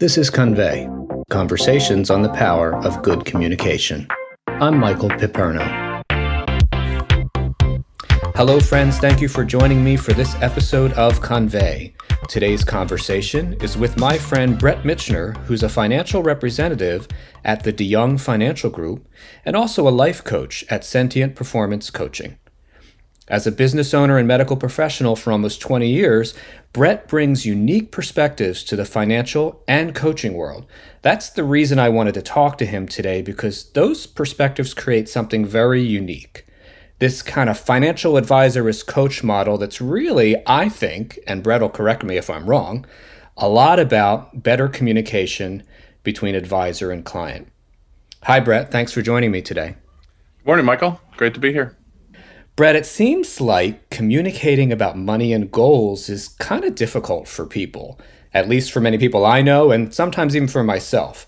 This is Convey Conversations on the Power of Good Communication. I'm Michael Piperno. Hello, friends. Thank you for joining me for this episode of Convey. Today's conversation is with my friend Brett Michener, who's a financial representative at the DeYoung Financial Group and also a life coach at Sentient Performance Coaching. As a business owner and medical professional for almost 20 years, Brett brings unique perspectives to the financial and coaching world. That's the reason I wanted to talk to him today because those perspectives create something very unique. This kind of financial advisor as coach model that's really, I think, and Brett will correct me if I'm wrong, a lot about better communication between advisor and client. Hi, Brett. Thanks for joining me today. Morning, Michael. Great to be here. Brett, it seems like communicating about money and goals is kind of difficult for people, at least for many people I know, and sometimes even for myself.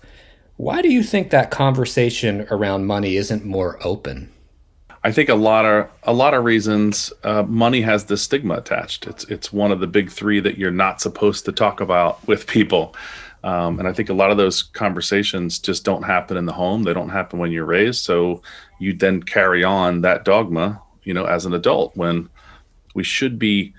Why do you think that conversation around money isn't more open? I think a lot of a lot of reasons. Uh, money has this stigma attached. It's it's one of the big three that you're not supposed to talk about with people. Um, and I think a lot of those conversations just don't happen in the home. They don't happen when you're raised. So you then carry on that dogma you know, as an adult when we should be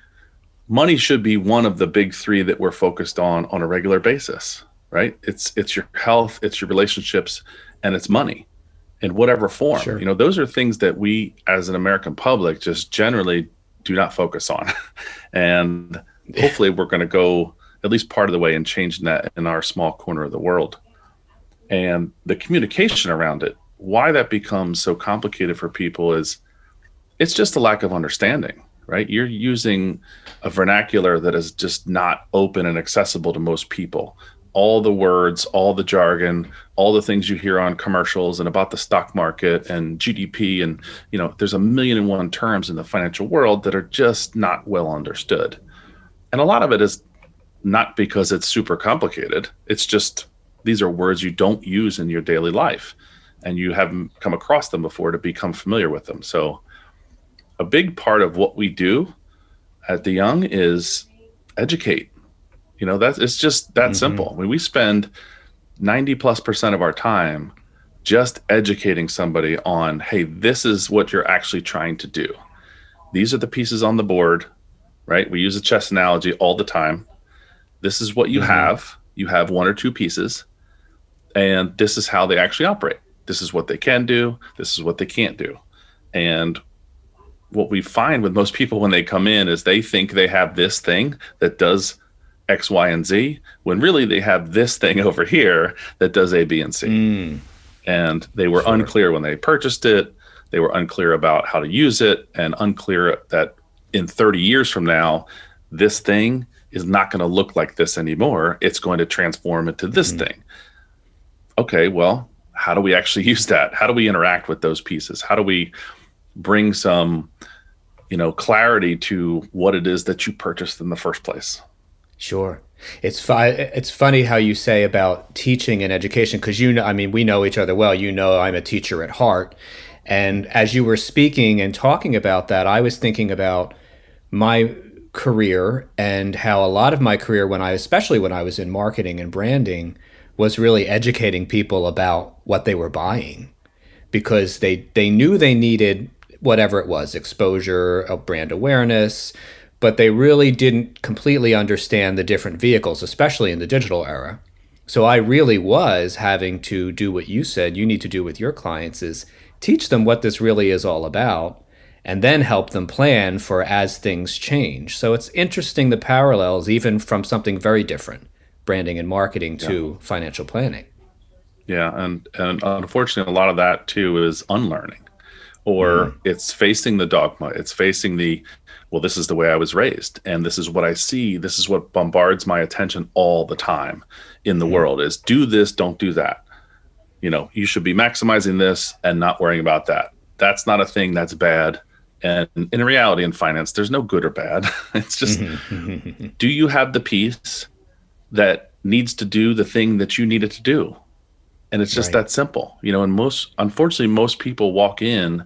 money should be one of the big 3 that we're focused on on a regular basis, right? It's it's your health, it's your relationships and it's money in whatever form. Sure. You know, those are things that we as an American public just generally do not focus on. and hopefully we're going to go at least part of the way in changing that in our small corner of the world. And the communication around it, why that becomes so complicated for people is it's just a lack of understanding right? You're using a vernacular that is just not open and accessible to most people. All the words all the jargon all the things you hear on commercials and about the stock market and gdp and you know there's a million and one terms in the financial world that are just not well understood. And a lot of it is not because it's super complicated. It's just these are words you don't use in your daily life and you haven't come across them before to become familiar with them. So a big part of what we do at DeYoung is educate. You know, that's it's just that mm-hmm. simple. I mean, we spend 90 plus percent of our time just educating somebody on, hey, this is what you're actually trying to do. These are the pieces on the board, right? We use a chess analogy all the time. This is what you mm-hmm. have. You have one or two pieces, and this is how they actually operate. This is what they can do. This is what they can't do. And what we find with most people when they come in is they think they have this thing that does X, Y, and Z, when really they have this thing over here that does A, B, and C. Mm. And they were sure. unclear when they purchased it. They were unclear about how to use it and unclear that in 30 years from now, this thing is not going to look like this anymore. It's going to transform into this mm. thing. Okay, well, how do we actually use that? How do we interact with those pieces? How do we bring some you know clarity to what it is that you purchased in the first place. Sure. It's fi- it's funny how you say about teaching and education because you know i mean we know each other well. You know i'm a teacher at heart. And as you were speaking and talking about that i was thinking about my career and how a lot of my career when i especially when i was in marketing and branding was really educating people about what they were buying. Because they they knew they needed whatever it was exposure, brand awareness, but they really didn't completely understand the different vehicles, especially in the digital era. So I really was having to do what you said you need to do with your clients is teach them what this really is all about and then help them plan for as things change. So it's interesting the parallels even from something very different, branding and marketing to yeah. financial planning. Yeah, and and unfortunately a lot of that too is unlearning or mm. it's facing the dogma it's facing the well this is the way i was raised and this is what i see this is what bombards my attention all the time in the mm. world is do this don't do that. You know you should be maximizing this and not worrying about that. That's not a thing that's bad and in reality in finance there's no good or bad. It's just do you have the piece that needs to do the thing that you need it to do and it's just right. that simple you know and most unfortunately most people walk in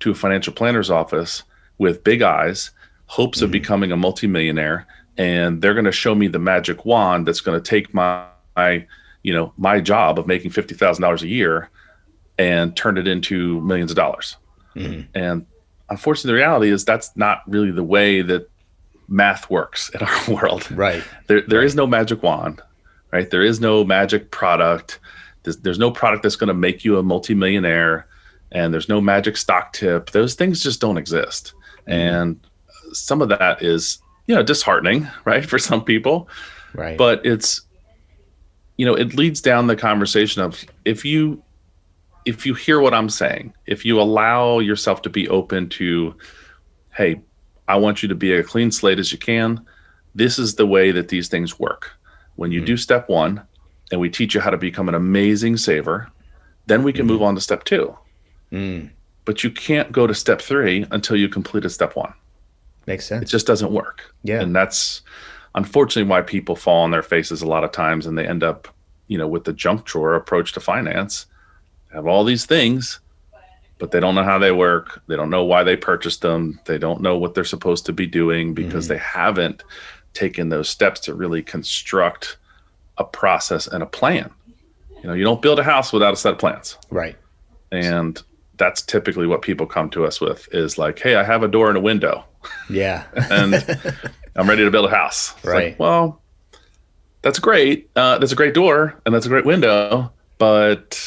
to a financial planner's office with big eyes hopes mm-hmm. of becoming a multimillionaire and they're going to show me the magic wand that's going to take my my you know my job of making fifty thousand dollars a year and turn it into millions of dollars. Mm-hmm. And unfortunately, the reality is that's not really the way that math works in our world. Right. There, there right. is no magic wand, right? There is no magic product. There's, there's no product that's going to make you a multimillionaire, and there's no magic stock tip. Those things just don't exist. Mm-hmm. And some of that is, you know, disheartening, right, for some people. Right. But it's, you know, it leads down the conversation of if you if you hear what I'm saying, if you allow yourself to be open to, hey, I want you to be a clean slate as you can. This is the way that these things work. When you mm-hmm. do step one and we teach you how to become an amazing saver, then we can mm-hmm. move on to step two. Mm. But you can't go to step three until you completed step one. Makes sense. It just doesn't work. Yeah. And that's unfortunately why people fall on their faces a lot of times and they end up, you know, with the junk drawer approach to finance have all these things, but they don't know how they work. They don't know why they purchased them. They don't know what they're supposed to be doing because mm-hmm. they haven't taken those steps to really construct a process and a plan. You know, you don't build a house without a set of plans. Right. And that's typically what people come to us with is like, hey, I have a door and a window. Yeah. and I'm ready to build a house. It's right. Like, well, that's great. Uh, that's a great door and that's a great window, but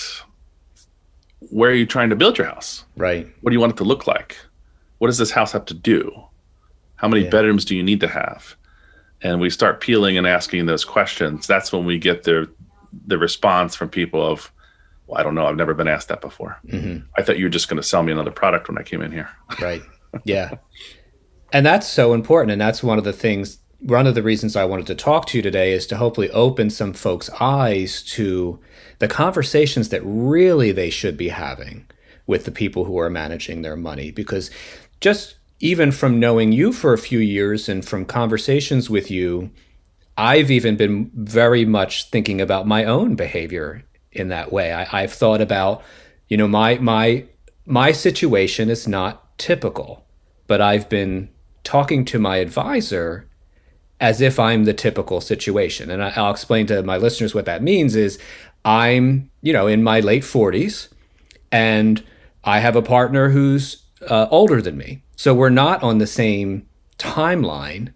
where are you trying to build your house? Right. What do you want it to look like? What does this house have to do? How many yeah. bedrooms do you need to have? And we start peeling and asking those questions. That's when we get the the response from people of, well, I don't know. I've never been asked that before. Mm-hmm. I thought you were just going to sell me another product when I came in here. Right. Yeah. and that's so important. And that's one of the things, one of the reasons I wanted to talk to you today is to hopefully open some folks' eyes to the conversations that really they should be having with the people who are managing their money. Because just even from knowing you for a few years and from conversations with you, I've even been very much thinking about my own behavior in that way. I, have thought about, you know, my my my situation is not typical, but I've been talking to my advisor as if I'm the typical situation. And I, will explain to my listeners what that means is I'm, you know, in my late 40s and I have a partner who's uh, older than me. So we're not on the same timeline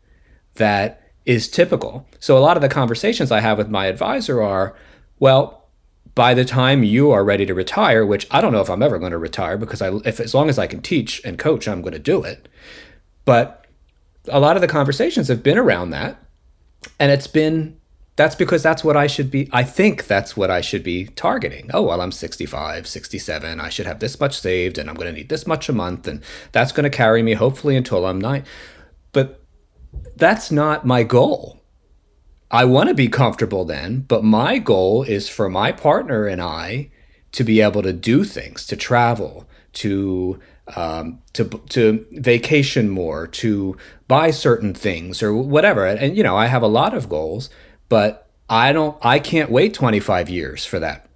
that is typical. So a lot of the conversations I have with my advisor are, well, by the time you are ready to retire, which I don't know if I'm ever going to retire because I if as long as I can teach and coach, I'm going to do it. But a lot of the conversations have been around that and it's been that's because that's what I should be. I think that's what I should be targeting. Oh, well, I'm 65, 67. I should have this much saved and I'm going to need this much a month. And that's going to carry me hopefully until I'm nine. But that's not my goal. I want to be comfortable then, but my goal is for my partner and I to be able to do things, to travel, to um, to to vacation more, to buy certain things or whatever. And, and you know, I have a lot of goals, but I don't I can't wait 25 years for that.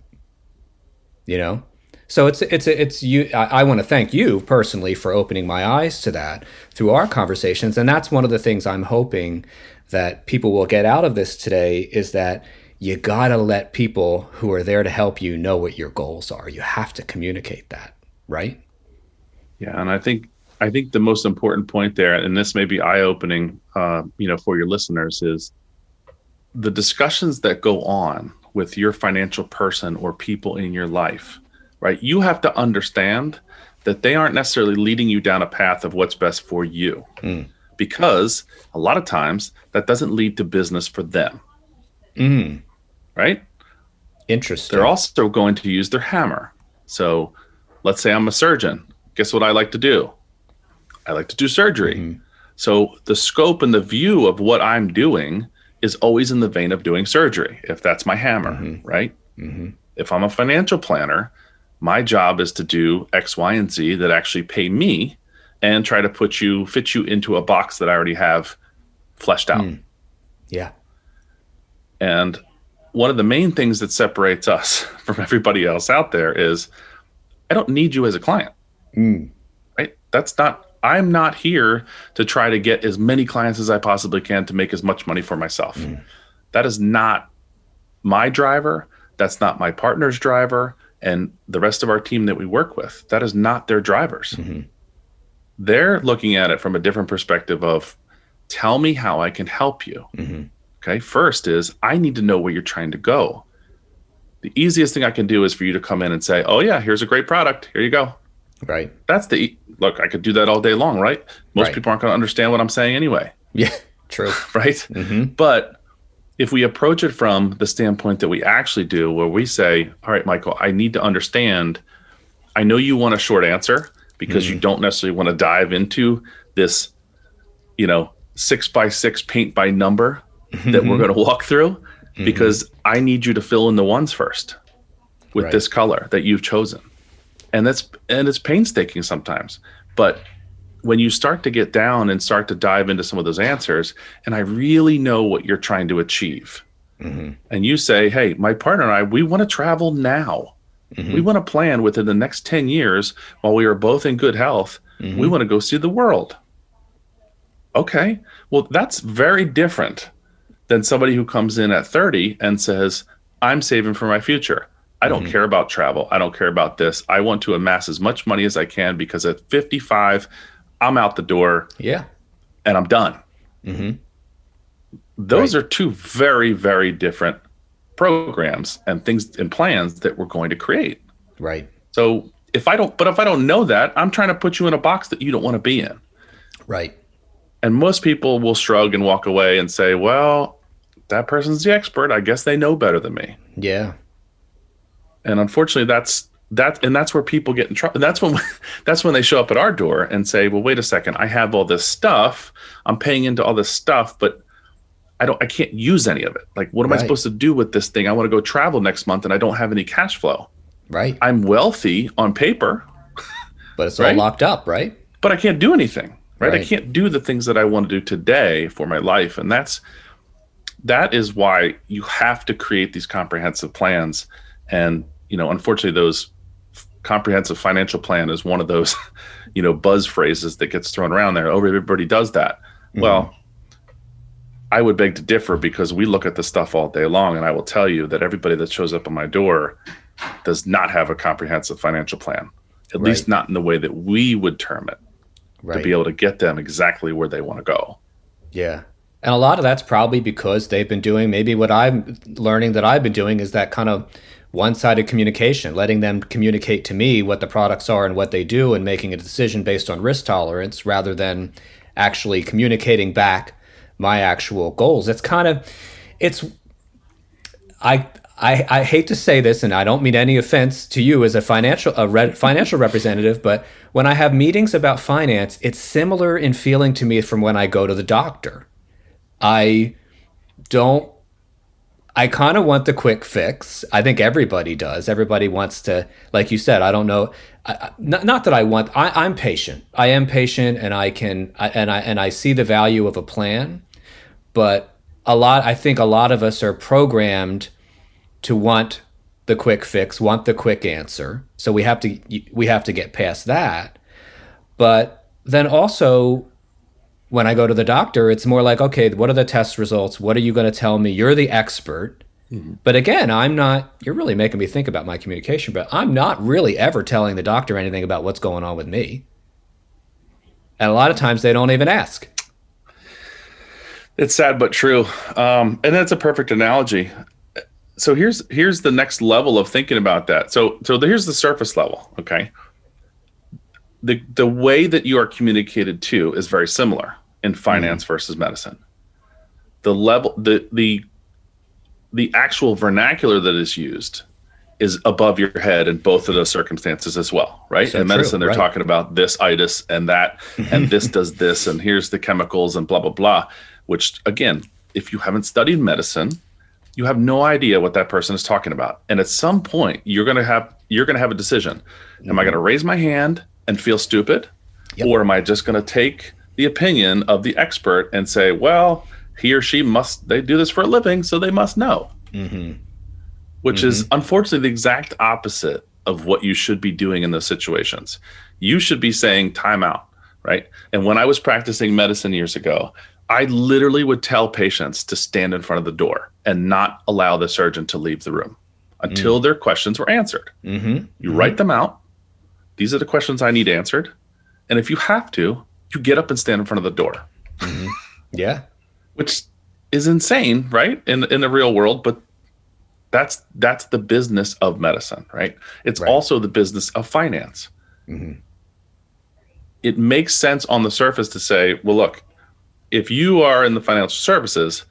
You know? So it's it's it's you I, I want to thank you personally for opening my eyes to that through our conversations and that's one of the things I'm hoping that people will get out of this today is that you got to let people who are there to help you know what your goals are. You have to communicate that, right? Yeah, and I think I think the most important point there, and this may be eye opening, uh, you know, for your listeners, is the discussions that go on with your financial person or people in your life, right? You have to understand that they aren't necessarily leading you down a path of what's best for you. Mm. Because a lot of times that doesn't lead to business for them. Mm. Right? Interesting. They're also going to use their hammer. So let's say I'm a surgeon. Guess what I like to do? I like to do surgery. Mm-hmm. So the scope and the view of what I'm doing is always in the vein of doing surgery, if that's my hammer, mm-hmm. right? Mm-hmm. If I'm a financial planner, my job is to do X, Y, and Z that actually pay me and try to put you, fit you into a box that I already have fleshed out. Mm. Yeah. And one of the main things that separates us from everybody else out there is I don't need you as a client. Mm. Right? That's not I'm not here to try to get as many clients as I possibly can to make as much money for myself. Mm. That is not my driver. That's not my partner's driver. And the rest of our team that we work with, that is not their drivers. Mm-hmm. They're looking at it from a different perspective of tell me how I can help you. Mm-hmm. Okay. First is I need to know where you're trying to go. The easiest thing I can do is for you to come in and say, oh, yeah, here's a great product. Here you go. Right. That's the look, I could do that all day long, right? Most right. people aren't going to understand what I'm saying anyway. Yeah, true. right. Mm-hmm. But if we approach it from the standpoint that we actually do, where we say, all right, Michael, I need to understand, I know you want a short answer because mm-hmm. you don't necessarily want to dive into this, you know, six by six paint by number mm-hmm. that we're going to walk through mm-hmm. because I need you to fill in the ones first with right. this color that you've chosen. And that's and it's painstaking sometimes. But when you start to get down and start to dive into some of those answers, and I really know what you're trying to achieve, mm-hmm. and you say, Hey, my partner and I, we want to travel now. Mm-hmm. We want to plan within the next 10 years while we are both in good health. Mm-hmm. We want to go see the world. Okay. Well, that's very different than somebody who comes in at 30 and says, I'm saving for my future. I don't mm-hmm. care about travel. I don't care about this. I want to amass as much money as I can because at 55, I'm out the door. Yeah. And I'm done. Mm-hmm. Those right. are two very, very different programs and things and plans that we're going to create. Right. So if I don't, but if I don't know that, I'm trying to put you in a box that you don't want to be in. Right. And most people will shrug and walk away and say, well, that person's the expert. I guess they know better than me. Yeah. And unfortunately, that's that and that's where people get in trouble. That's when that's when they show up at our door and say well wait a second. I have all this stuff. I'm paying into all this stuff but i don't i can't use any of it. Like what am right. i supposed to do with this thing? I want to go travel next month and i don't have any cash flow. Right. I'm wealthy on paper but it's all right? locked up right? But i can't do anything right? right. i can't do the things that i want to do today for my life. And that's that is why you have to create these comprehensive plans and you know unfortunately those comprehensive financial plan is one of those, you know, buzz phrases that gets thrown around there. Oh, everybody does that. Mm-hmm. Well, I would beg to differ because we look at the stuff all day long, and I will tell you that everybody that shows up at my door does not have a comprehensive financial plan, at right. least not in the way that we would term it, right. to be able to get them exactly where they want to go. Yeah. And a lot of that's probably because they've been doing maybe what I'm learning that I've been doing is that kind of one sided communication, letting them communicate to me what the products are and what they do, and making a decision based on risk tolerance rather than actually communicating back my actual goals. It's kind of, it's, I, I, I hate to say this, and I don't mean any offense to you as a financial a re- financial representative, but when I have meetings about finance, it's similar in feeling to me from when I go to the doctor. I don't I kind of want the quick fix. I think everybody does. Everybody wants to, like you said. I don't know. I, not, not that I want. I, am patient. I am patient, and I can. I, and I and I see the value of a plan. But a lot. I think a lot of us are programmed to want the quick fix, want the quick answer. So we have to. We have to get past that. But then also when I go to the doctor, it's more like, okay, what are the test results? What are you going to tell me? You're the expert. Mm-hmm. But again, I'm not, you're really making me think about my communication, but I'm not really ever telling the doctor anything about what's going on with me. And a lot of times they don't even ask. It's sad but true. Um, and that's a perfect analogy. So here's here's the next level of thinking about that. So so here's the surface level, okay? The the way that you are communicated to is very similar in finance mm-hmm. versus medicine. The level, the the the actual vernacular that is used is above your head in both of those circumstances as well, right? So in medicine, true, they're right. talking about this itis and that, and this does this, and here's the chemicals and blah blah blah. Which again, if you haven't studied medicine, you have no idea what that person is talking about. And at some point, you're gonna have you're gonna have a decision. Mm-hmm. Am I gonna raise my hand and feel stupid, yep. or am I just gonna take the opinion of the expert and say, well, he or she must, they do this for a living, so they must know. Mm-hmm. Which mm-hmm. is unfortunately the exact opposite of what you should be doing in those situations. You should be saying, time out, right? And when I was practicing medicine years ago, I literally would tell patients to stand in front of the door and not allow the surgeon to leave the room until mm. their questions were answered. Mm-hmm. You mm-hmm. write them out. These are the questions I need answered. And if you have to, you get up and stand in front of the door. Mm-hmm. Yeah. Which is insane, right? In in the real world, but that's that's the business of medicine, right? It's right. also the business of finance. Mm-hmm. It makes sense on the surface to say, well, look, if you are in the financial services,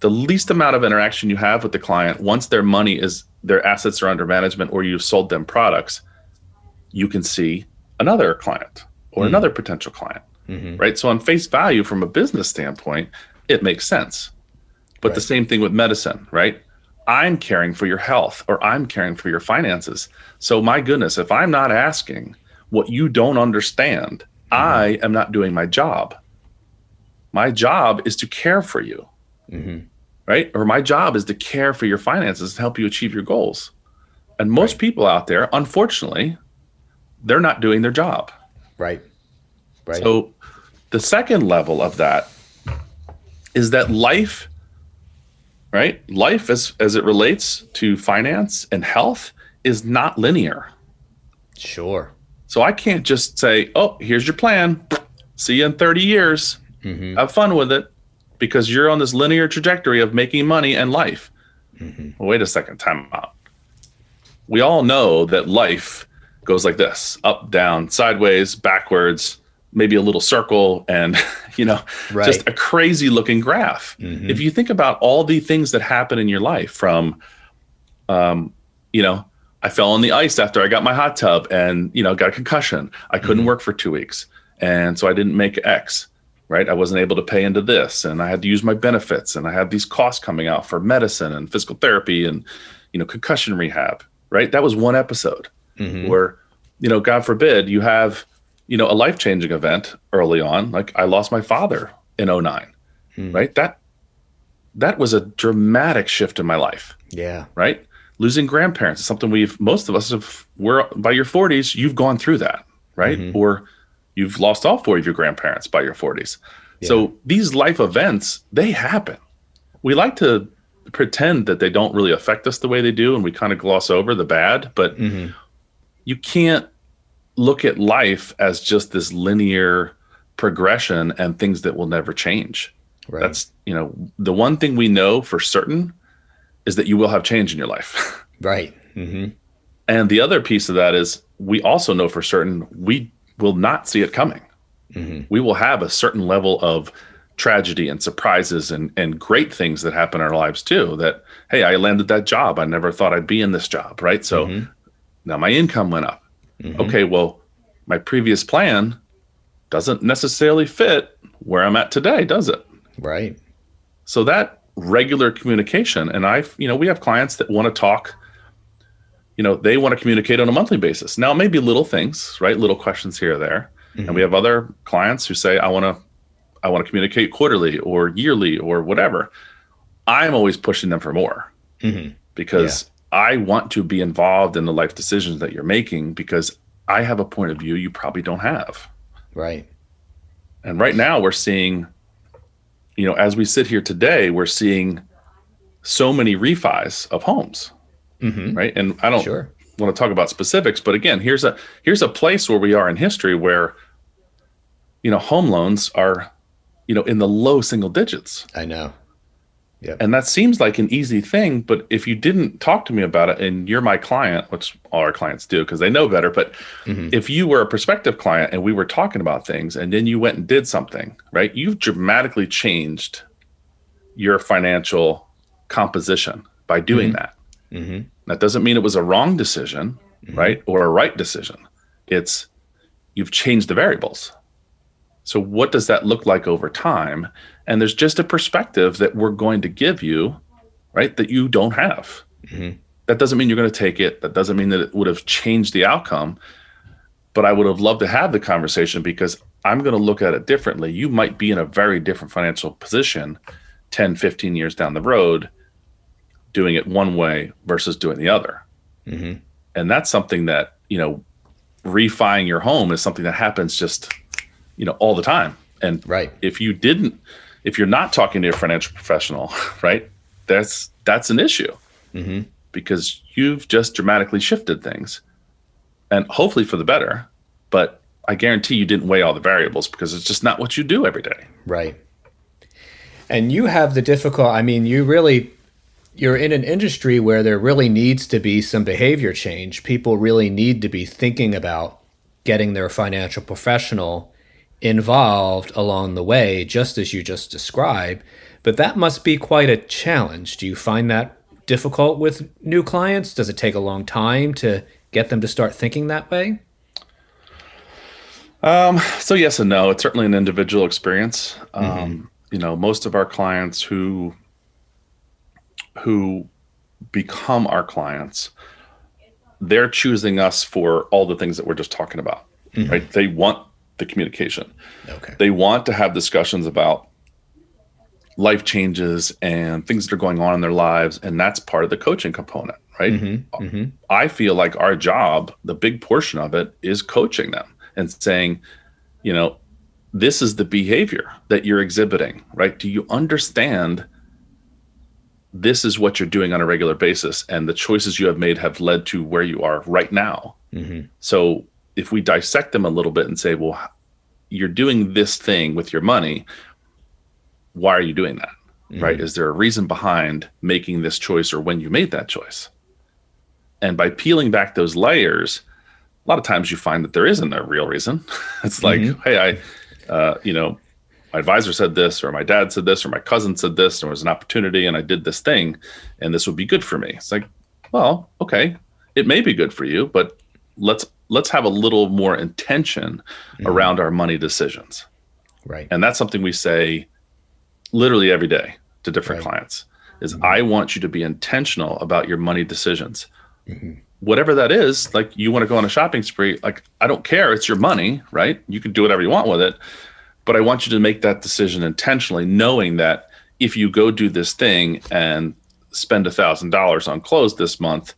the least amount of interaction you have with the client once their money is their assets are under management or you've sold them products, you can see another client or mm another potential client. Mm-hmm. Right. So on face value, from a business standpoint, it makes sense. But right. the same thing with medicine, right? I'm caring for your health or I'm caring for your finances. So, my goodness, if I'm not asking what you don't understand, mm-hmm. I am not doing my job. My job is to care for you, mm-hmm. right? Or my job is to care for your finances and help you achieve your goals. And most right. people out there, unfortunately, they're not doing their job. Right. Right. So, the second level of that is that life right? Life as as it relates to finance and health is not linear. Sure. So I can't just say, "Oh, here's your plan. See you in 30 years. Mm-hmm. Have fun with it," because you're on this linear trajectory of making money and life. Mm-hmm. Well, wait a second, time out. We all know that life goes like this: up, down, sideways, backwards, maybe a little circle and you know right. just a crazy looking graph mm-hmm. if you think about all the things that happen in your life from um you know i fell on the ice after i got my hot tub and you know got a concussion i couldn't mm-hmm. work for two weeks and so i didn't make x right i wasn't able to pay into this and i had to use my benefits and i had these costs coming out for medicine and physical therapy and you know concussion rehab right that was one episode mm-hmm. where you know god forbid you have you know, a life changing event early on. Like I lost my father in 09, hmm. right? That that was a dramatic shift in my life. Yeah. Right. Losing grandparents is something we've most of us have. We're by your 40s, you've gone through that, right? Mm-hmm. Or you've lost all four of your grandparents by your 40s. Yeah. So these life events, they happen. We like to pretend that they don't really affect us the way they do, and we kind of gloss over the bad. But mm-hmm. you can't look at life as just this linear progression and things that will never change. Right. That's, you know, the one thing we know for certain is that you will have change in your life. right. Mm-hmm. And the other piece of that is we also know for certain we will not see it coming. Mm-hmm. We will have a certain level of tragedy and surprises and, and great things that happen in our lives too. That, hey, I landed that job. I never thought I'd be in this job. Right. So mm-hmm. now my income went up. Mm-hmm. Okay, well, my previous plan doesn't necessarily fit where I'm at today, does it? Right. So that regular communication, and I've, you know, we have clients that want to talk, you know, they want to communicate on a monthly basis. Now, maybe little things, right? Little questions here or there. Mm-hmm. And we have other clients who say, I want to, I want to communicate quarterly or yearly or whatever. I'm always pushing them for more mm-hmm. because I want to be involved in the life decisions that you're making because I have a point of view you probably don't have. Right. And right now we're seeing, you know, as we sit here today, we're seeing so many refis of homes. Mm-hmm. Right. And I don't sure. want to talk about specifics, but again, here's a here's a place where we are in history where, you know, home loans are, you know, in the low single digits. I know. Yep. And that seems like an easy thing, but if you didn't talk to me about it and you're my client, which all our clients do because they know better, but mm-hmm. if you were a prospective client and we were talking about things and then you went and did something, right? You've dramatically changed your financial composition by doing mm-hmm. that. Mm-hmm. That doesn't mean it was a wrong decision, mm-hmm. right? Or a right decision. It's you've changed the variables. So, what does that look like over time? And there's just a perspective that we're going to give you, right, that you don't have. Mm-hmm. That doesn't mean you're going to take it. That doesn't mean that it would have changed the outcome. But I would have loved to have the conversation because I'm going to look at it differently. You might be in a very different financial position 10, 15 years down the road, doing it one way versus doing the other. Mm-hmm. And that's something that, you know, refining your home is something that happens just, you know, all the time. And right. if you didn't if you're not talking to a financial professional, right, that's that's an issue Mm-hmm. because you've just dramatically shifted things, and hopefully for the better. But I guarantee you didn't weigh all the variables because it's just not what you do every day. Right. And you have the difficult, I mean, you really, you're in an industry where there really needs to be some behavior change. People really need to be thinking about getting their financial professional involved along the way, just as you just described. But that must be quite a challenge. Do you find that difficult with new clients? Does it take a long time to get them to start thinking that way? Um, so yes and no. It's certainly an individual experience. Um, You know, most of our clients who who become our clients, they're choosing us for all the things that we're just talking about. Right? They want the communication. Okay. They want to have discussions about life changes and things that are going on in their lives, and that's part of the coaching component, right? Mm-hmm. I feel like our job, the big portion of it, is coaching them and saying, you know, this is the behavior that you're exhibiting, right? Do you understand this is what you're doing on a regular basis and the choices you have made have led to where you are right now? Mm-hmm. So if we dissect them a little bit and say, well, you're doing this thing with your money, why are you doing that? Right? Is there a reason behind making this choice or when you made that choice? And by peeling back those layers, a lot of times you find that there isn't a real reason. it's like, hey, I, uh, you know, my advisor said this, or my dad said this, or my cousin said this, and there was an opportunity, and I did this thing, and this would be good for me. It's like, well, okay, it may be good for you, but let's let's have a little more intention mm-hmm. around our money decisions, Right. and that's something we say literally every day to different Right. clients. Is mm-hmm. I want you to be intentional about your money decisions mm-hmm. whatever that is, like you want to go on a shopping spree, like I don't care, it's your money, right? You can do whatever you want with it, but I want you to make that decision intentionally, knowing that if you go do this thing and spend a thousand dollars on clothes this month,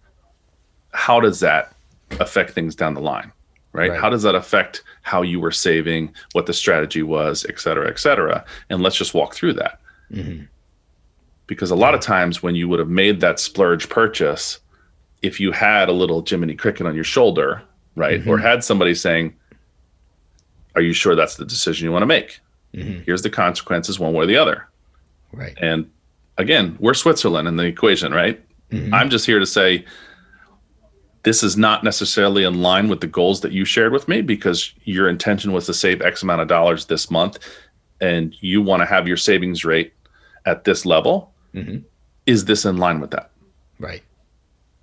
how does that affect things down the line? Right? Right. How does that affect how you were saving, what the strategy was, et cetera, et cetera? And let's just walk through that. Mm-hmm. Because a lot of times when you would have made that splurge purchase, if you had a little Jiminy Cricket on your shoulder, right, or mm-hmm. had somebody saying, "Are you sure that's the decision you want to make? Mm-hmm. Here's the consequences, one way or the other." Right. And again, we're Switzerland in the equation, right? I'm just here to say this is not necessarily in line with the goals that you shared with me because your intention was to save X amount of dollars this month and you want to have your savings rate at this level. Mhm. Is this in line with that? Right.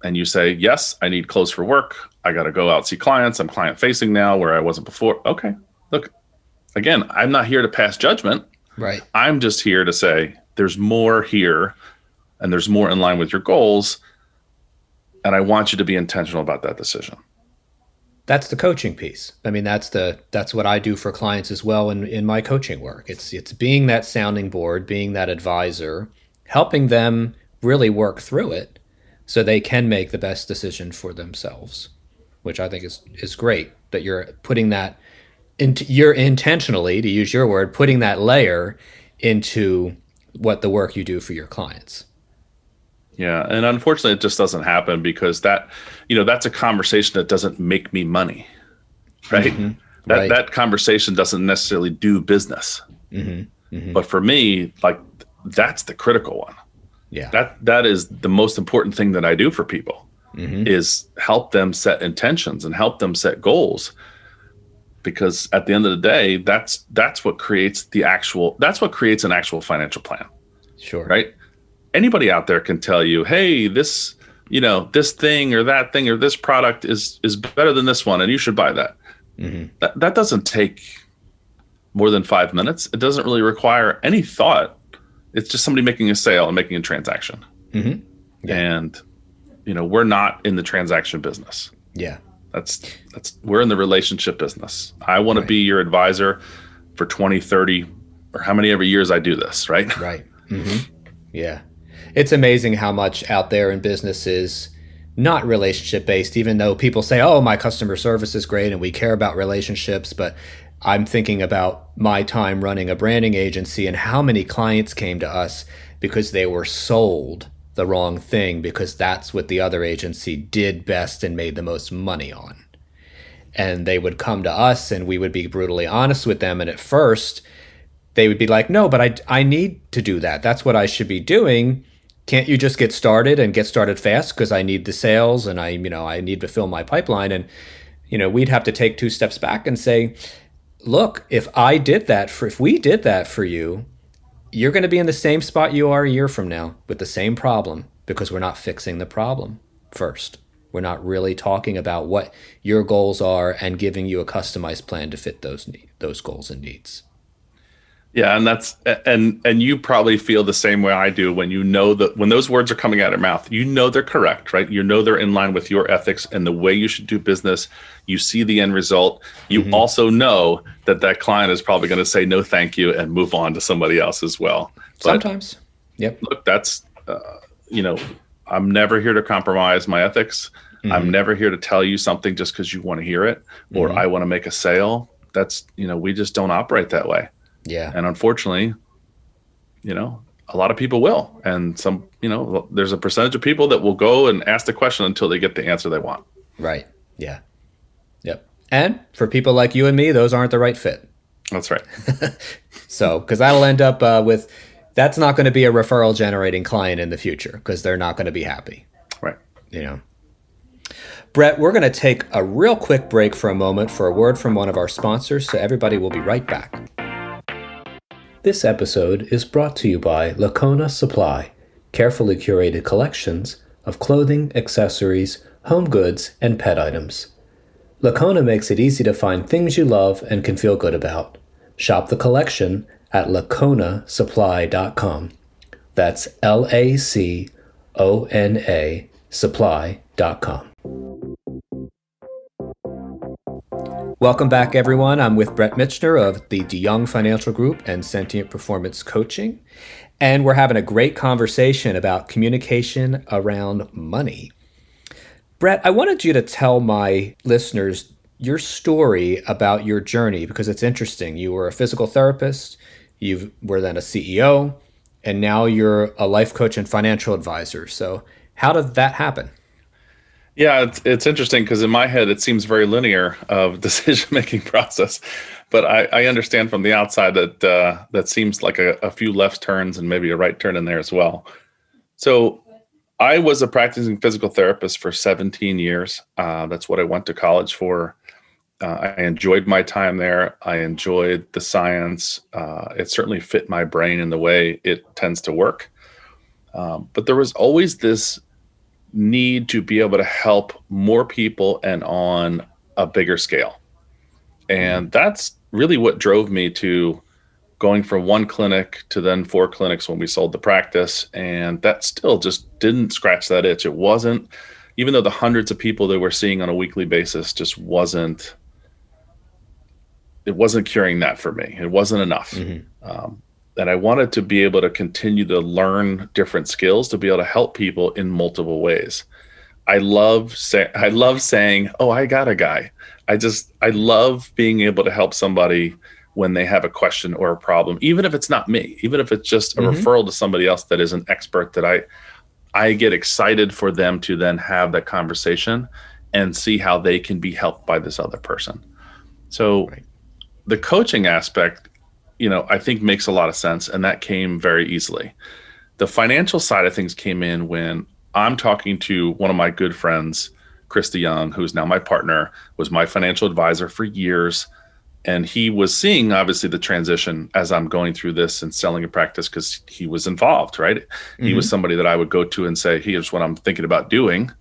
and you say, Yes, I need clothes for work. I got to go out see clients. I'm client facing now where I wasn't before. Okay. Look, again, I'm not here to pass judgment. Right. I'm just here to say there's more here and there's more in line with your goals. And I want you to be intentional about that decision. that's the coaching piece. I mean, that's the that's what I do for clients as well in in my coaching work. It's it's being that sounding board, being that advisor, helping them really work through it so they can make the best decision for themselves, which I think is is great that you're putting that into you're intentionally to use your word, putting that layer into what the work you do for your clients. Yeah. And unfortunately, it just doesn't happen because that, you know, that's a conversation that doesn't make me money. Mm-hmm. Right. That, Right. that conversation doesn't necessarily do business. Mm-hmm. Mm-hmm. But for me, like, that's the critical one. Yeah. that that is the most important thing that I do for people is help them set intentions and help them set goals because at the end of the day that's that's what creates the actual that's what creates an actual financial plan sure. right anybody out there can tell you hey this you know this thing or that thing or this product is is better than this one and you should buy that that, that doesn't take more than five minutes it doesn't really require any thought it's just somebody making a sale and making a transaction Mhm. Yeah. and you know we're not in the transaction business Yeah. that's that's we're in the relationship business i want Right. to be your advisor for 20 30 or how many ever years i do this right Right. hmm Yeah. It's amazing how much out there in business is not relationship based, even though people say, oh, my customer service is great and we care about relationships. But I'm thinking about my time running a branding agency and how many clients came to us because they were sold the wrong thing because that's what the other agency did best and made the most money on. And they would come to us and we would be brutally honest with them. And at first, they would be like, no, but I, I need to do that. That's what I should be doing. Can't you just get started and get started fast? Because I need the sales and I, you know, I need to fill my pipeline. And, you know, we'd have to take two steps back and say, look, if I did that for, if we did that for you, you're going to be in the same spot you are a year from now with the same problem because we're not fixing the problem first. We're not really talking about what your goals are and giving you a customized plan to fit those those goals and needs. Yeah, and that's and and you probably feel the same way I do when you know that when those words are coming out of your mouth, you know they're correct, right? You know they're in line with your ethics and the way you should do business. You see the end result. You mm-hmm. also know that that client is probably going to say no, thank you, and move on to somebody else as well. But Sometimes, yep. Look, that's uh, you know, I'm never here to compromise my ethics. Mm-hmm. I'm never here to tell you something just because you want to hear it or mm-hmm. I want to make a sale. That's you know, we just don't operate that way. Yeah. And unfortunately, you know, a lot of people will. And some, you know, there's a percentage of people that will go and ask the question until they get the answer they want. Right. Yeah. Yep. And for people like you and me, those aren't the right fit. That's right. so, because that'll end up uh, with that's not going to be a referral generating client in the future because they're not going to be happy. Right. You know. Brett, we're going to take a real quick break for a moment for a word from one of our sponsors, so everybody will be right back. This episode is brought to you by Lacona Supply, carefully curated collections of clothing, accessories, home goods, and pet items. Lacona makes it easy to find things you love and can feel good about. Shop the collection at laconasupply.com. That's L A C O N A supply.com. Welcome back, everyone. I'm with Brett Michener of the DeYoung Financial Group and Sentient Performance Coaching. And we're having a great conversation about communication around money. Brett, I wanted you to tell my listeners your story about your journey because it's interesting. You were a physical therapist, you were then a CEO, and now you're a life coach and financial advisor. So, how did that happen? Yeah, it's, it's interesting because in my head it seems very linear of decision making process, but I, I, understand from the outside that uh, that seems like a, a, few left turns and maybe a right turn in there as well. So I was a practicing physical therapist for 17 years. Uh, that's what I went to college for. Uh, I enjoyed my time there. I enjoyed the science. Uh, it certainly fit my brain in the way it tends to work. Um, but there was always this need to be able to help more people and on a bigger scale. And that's really what drove me to going from one clinic to then four clinics when we sold the practice. And that still just didn't scratch that itch. It wasn't, even though the hundreds of people that we're seeing on a weekly basis just wasn't, it wasn't curing that for me. It wasn't enough. Mm-hmm. Um, and I wanted to be able to continue to learn different skills to be able to help people in multiple ways. I love say I love saying, "Oh, I got a guy." I just I love being able to help somebody when they have a question or a problem, even if it's not me, even if it's just a mm-hmm. referral to somebody else that is an expert that I I get excited for them to then have that conversation and see how they can be helped by this other person. So right. the coaching aspect you know, I think makes a lot of sense. And that came very easily. The financial side of things came in when I'm talking to one of my good friends, Chris Young, who's now my partner, was my financial advisor for years. And he was seeing obviously the transition as I'm going through this and selling a practice because he was involved, right? Mm-hmm. He was mm-hmm. somebody that I would go to and say, here's what I'm thinking about doing.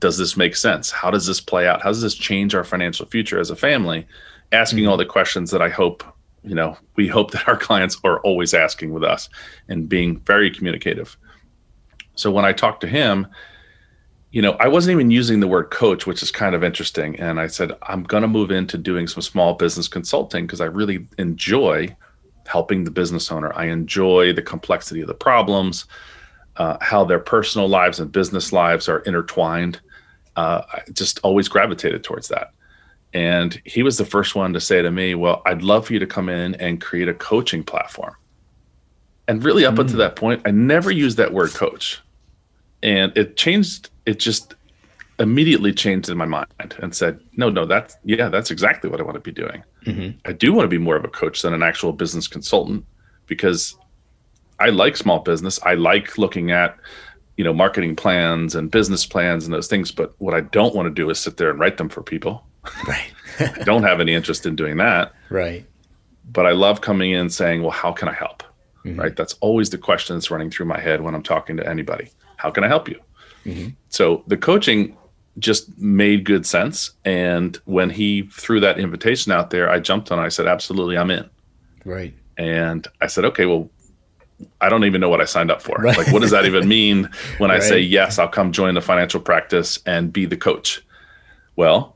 Does this make sense? How does this play out? How does this change our financial future as a family? Asking mm-hmm. all the questions that I hope you know we hope that our clients are always asking with us and being very communicative. So when i talked to him you know i wasn't even using the word coach which is kind of interesting. And i said i'm going to move into doing some small business consulting because i really enjoy helping the business owner. I enjoy the complexity of the problems uh, how their personal lives and business lives are intertwined. Uh, i just always gravitated towards that And he was the first one to say to me, Well, I'd love for you to come in and create a coaching platform. And really, up mm. until that point, I never used that word coach. And it changed, it just immediately changed in my mind and said, No, no, that's, yeah, that's exactly what I want to be doing. Mm-hmm. I do want to be more of a coach than an actual business consultant because I like small business. I like looking at, you know, marketing plans and business plans and those things. But what I don't want to do is sit there and write them for people. Right. I don't have any interest in doing that. Right. But I love coming in saying, well, how can I help? Mm-hmm. Right. That's always the question that's running through my head when I'm talking to anybody. How can I help you? Mm-hmm. So the coaching just made good sense. And when he threw that invitation out there, I jumped on. It. I said, absolutely, I'm in. Right. And I said, okay, well, I don't even know what I signed up for. Right. Like, what does that even mean when right. I say, yes, I'll come join the financial practice and be the coach? Well,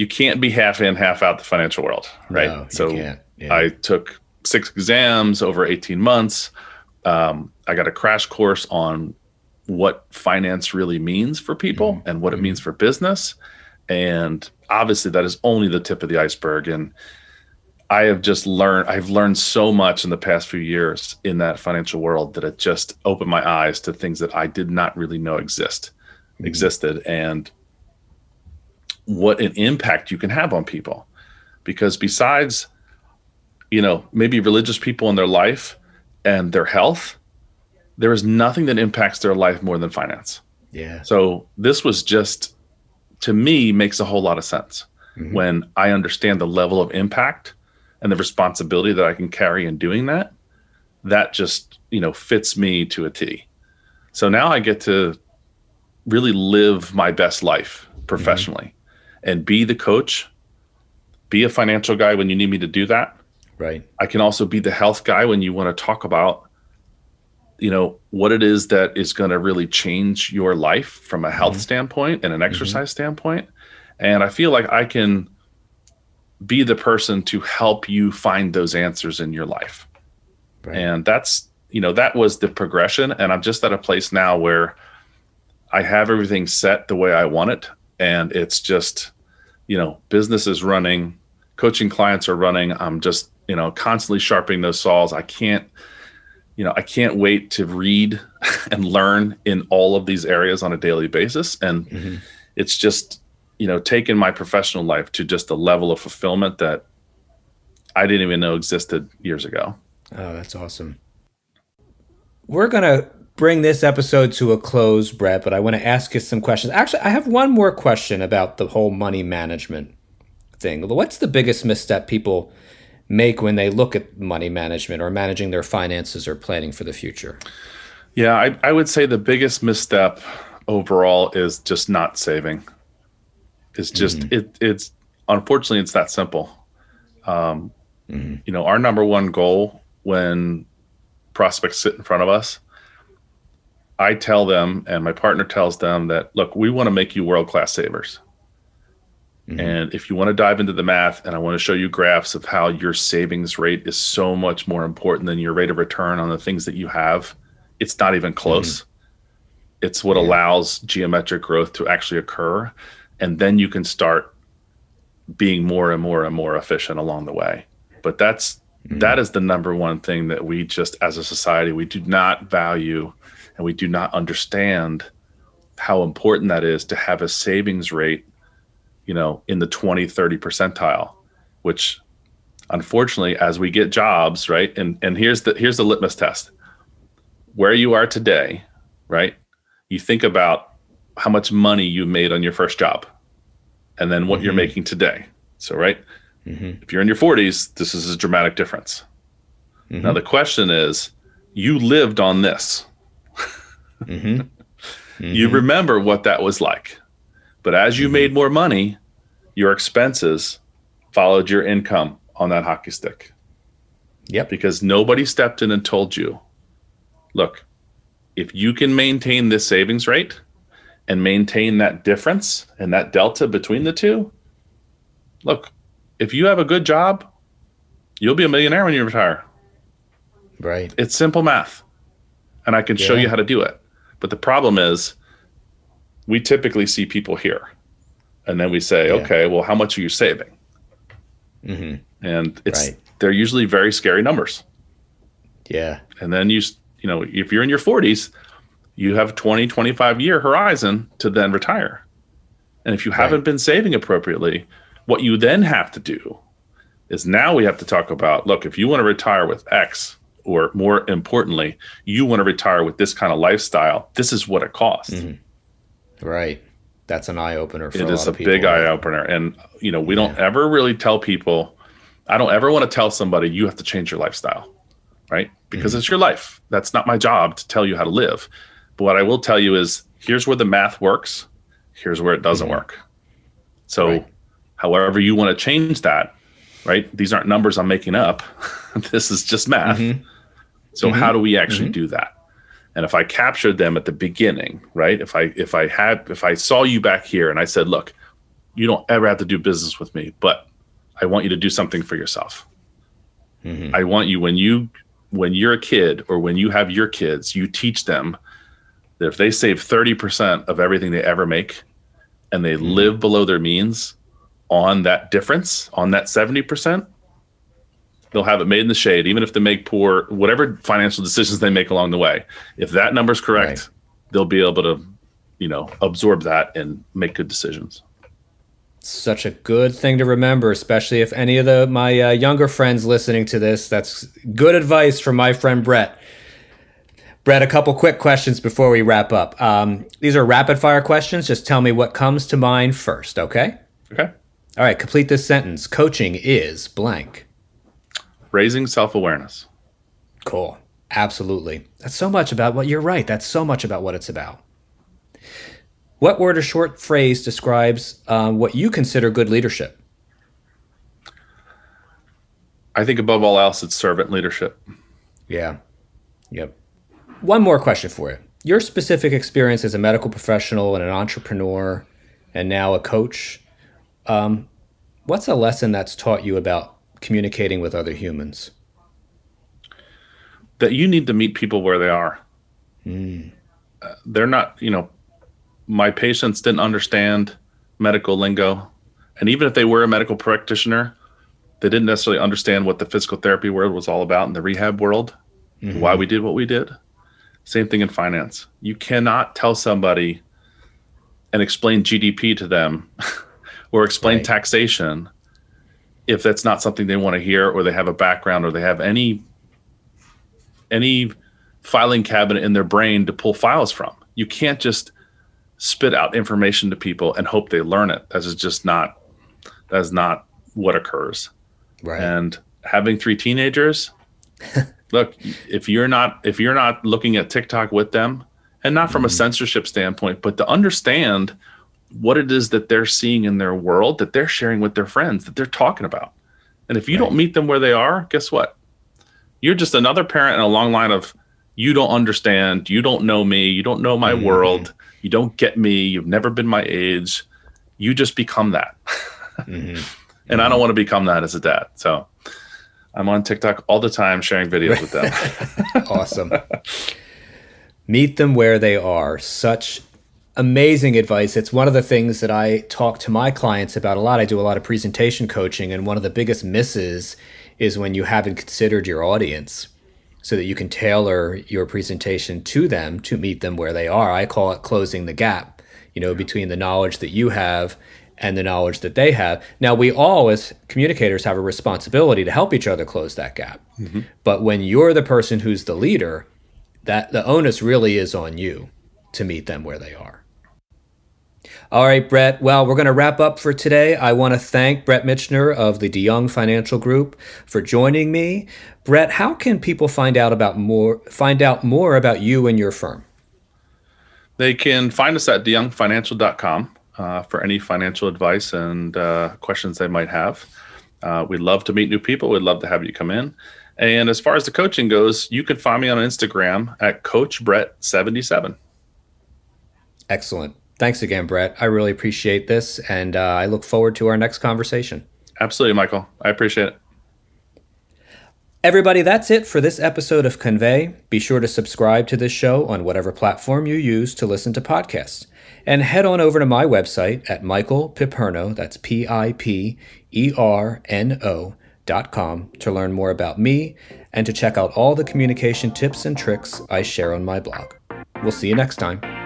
you can't be half in, half out the financial world, right? No, so yeah. I took six exams over 18 months. Um, I got a crash course on what finance really means for people mm-hmm. and what it mm-hmm. means for business. And obviously, that is only the tip of the iceberg. And I have just learned, I've learned so much in the past few years in that financial world that it just opened my eyes to things that I did not really know exist, mm-hmm. existed, and what an impact you can have on people. Because besides, you know, maybe religious people in their life and their health, there is nothing that impacts their life more than finance. Yeah. So this was just, to me, makes a whole lot of sense mm-hmm. when I understand the level of impact and the responsibility that I can carry in doing that, that just, you know, fits me to a T. So now I get to really live my best life professionally mm-hmm. And be the coach, be a financial guy when you need me to do that. Right. I can also be the health guy when you want to talk about you know what it is that is going to really change your life from a health mm-hmm. standpoint and an mm-hmm. exercise mm-hmm. standpoint and i feel like i can be the person to help you find those answers in your life. Right. And that's, you know, that was the progression. And I'm just at a place now where I have everything set the way I want it. And it's just, you know, business is running, coaching clients are running. I'm just, you know, constantly sharpening those saws. I can't, you know, I can't wait to read and learn in all of these areas on a daily basis. And mm-hmm. it's just, you know taken my professional life to just a level of fulfillment that I didn't even know existed years ago. Oh, that's awesome. We're going to bring this episode to a close, Brett, but I want to ask you some questions. Actually, I have one more question about the whole money management thing. What's the biggest misstep people make when they look at money management or managing their finances or planning for the future? Yeah, I, I would say the biggest misstep overall is just not saving. It's just mm-hmm. it it's unfortunately it's that simple. Um, mm-hmm. You know, our number one goal when prospects sit in front of us, I tell them, and my partner tells them that look, we want to make you world class savers. Mm-hmm. And if you want to dive into the math, and I want to show you graphs of how your savings rate is so much more important than your rate of return on the things that you have, it's not even close. Mm-hmm. It's what yeah. allows geometric growth to actually occur and then you can start being more and more and more efficient along the way but that's mm-hmm. that is the number one thing that we just as a society we do not value and we do not understand how important that is to have a savings rate you know in the 20 30 percentile which unfortunately as we get jobs right and and here's the here's the litmus test where you are today right you think about how much money you made on your first job and then what mm-hmm. you're making today. So, right? Mm-hmm. If you're in your 40s, this is a dramatic difference. Mm-hmm. Now, the question is you lived on this. Mm-hmm. you mm-hmm. remember what that was like. But as you mm-hmm. made more money, your expenses followed your income on that hockey stick. Yep. Because nobody stepped in and told you, look, if you can maintain this savings rate, and maintain that difference and that delta between the two, look, if you have a good job, you'll be a millionaire when you retire. Right. It's simple math. And I can yeah. show you how to do it. But the problem is, we typically see people here and then we say, yeah. okay, well, how much are you saving? Mm-hmm. And it's right. they're usually very scary numbers. Yeah. And then you you know if you're in your 40s, you have 20 25 year horizon to then retire. And if you haven't right. been saving appropriately, what you then have to do is now we have to talk about look, if you want to retire with X, or more importantly, you want to retire with this kind of lifestyle, this is what it costs. Mm-hmm. Right. That's an eye opener. It is a, a big eye opener, and you know we don't ever really tell people. I don't ever want to tell somebody you have to change your lifestyle, right? Because mm-hmm. it's your life. That's not my job to tell you how to live. But what I will tell you is here's where the math works. Here's where it doesn't mm-hmm. work. So, right. however you want to change that, right? These aren't numbers I'm making up. this is just math. Mm-hmm. So, mm-hmm. how do we actually mm-hmm. do that? and if i captured them at the beginning right if i if i had if i saw you back here and i said look you don't ever have to do business with me but i want you to do something for yourself mm-hmm. i want you when you when you're a kid or when you have your kids you teach them that if they save 30% of everything they ever make and they mm-hmm. live below their means on that difference on that 70% they'll have it made in the shade, even if they make poor, whatever financial decisions they make along the way. If that number's correct, right. they'll be able to, you know, absorb that and make good decisions. Such a good thing to remember, especially if any of the my uh, younger friends listening to this. That's good advice from my friend Brett. Brett, a couple quick questions before we wrap up. Um, these are rapid fire questions. Just tell me what comes to mind first, okay? Okay. All right, complete this sentence. Coaching is blank raising self awareness. Cool. Absolutely. That's so much about what you're right. That's so much about what it's about. What word or short phrase describes um, what you consider good leadership? I think above all else, it's servant leadership. Yeah. Yep. One more question for you. Your specific experience as a medical professional and an entrepreneur, and now a coach. Um, what's a lesson that's taught you about communicating with other humans? That you need to meet people where they are. Mm. Uh, they're not, you know, my patients didn't understand medical lingo. And even if they were a medical practitioner, they didn't necessarily understand what the physical therapy world was all about in the rehab world, mm-hmm. why we did what we did. Same thing in finance. You cannot tell somebody and explain GDP to them or explain right. taxation if that's not something they want to hear or they have a background or they have any any filing cabinet in their brain to pull files from. You can't just spit out information to people and hope they learn it. That is just not that is not what occurs. Right. And having three teenagers, look, if you're not if you're not looking at TikTok with them, and not from mm-hmm. a censorship standpoint, but to understand what it is that they're seeing in their world that they're sharing with their friends that they're talking about. And if you right. don't meet them where they are, guess what? You're just another parent in a long line of you don't understand, you don't know me, you don't know my mm-hmm. world, you don't get me, you've never been my age. You just become that. mm-hmm. And mm-hmm. I don't want to become that as a dad. So I'm on TikTok all the time sharing videos with them. awesome. Meet them where they are. Such amazing advice. It's one of the things that I talk to my clients about a lot. I do a lot of presentation coaching, and one of the biggest misses is when you haven't considered your audience so that you can tailor your presentation to them to meet them where they are. I call it closing the gap, you know, between the knowledge that you have and the knowledge that they have. Now, we all, as communicators, have a responsibility to help each other close that gap. Mm-hmm. But when you're the person who's the leader, that the onus really is on you to meet them where they are. All right, Brett. Well, we're going to wrap up for today. I want to thank Brett Michener of the DeYoung Financial Group for joining me. Brett, how can people find out about more find out more about you and your firm? They can find us at deyoungfinancial.com uh, for any financial advice and uh, questions they might have. Uh, we'd love to meet new people. We'd love to have you come in. And as far as the coaching goes, you can find me on Instagram at Coach Brett77. Excellent. Thanks again, Brett. I really appreciate this, and uh, I look forward to our next conversation. Absolutely, Michael. I appreciate it. Everybody, that's it for this episode of Convey. Be sure to subscribe to this show on whatever platform you use to listen to podcasts. And head on over to my website at Michael Piperno, that's P I P E R N O dot com, to learn more about me and to check out all the communication tips and tricks I share on my blog. We'll see you next time.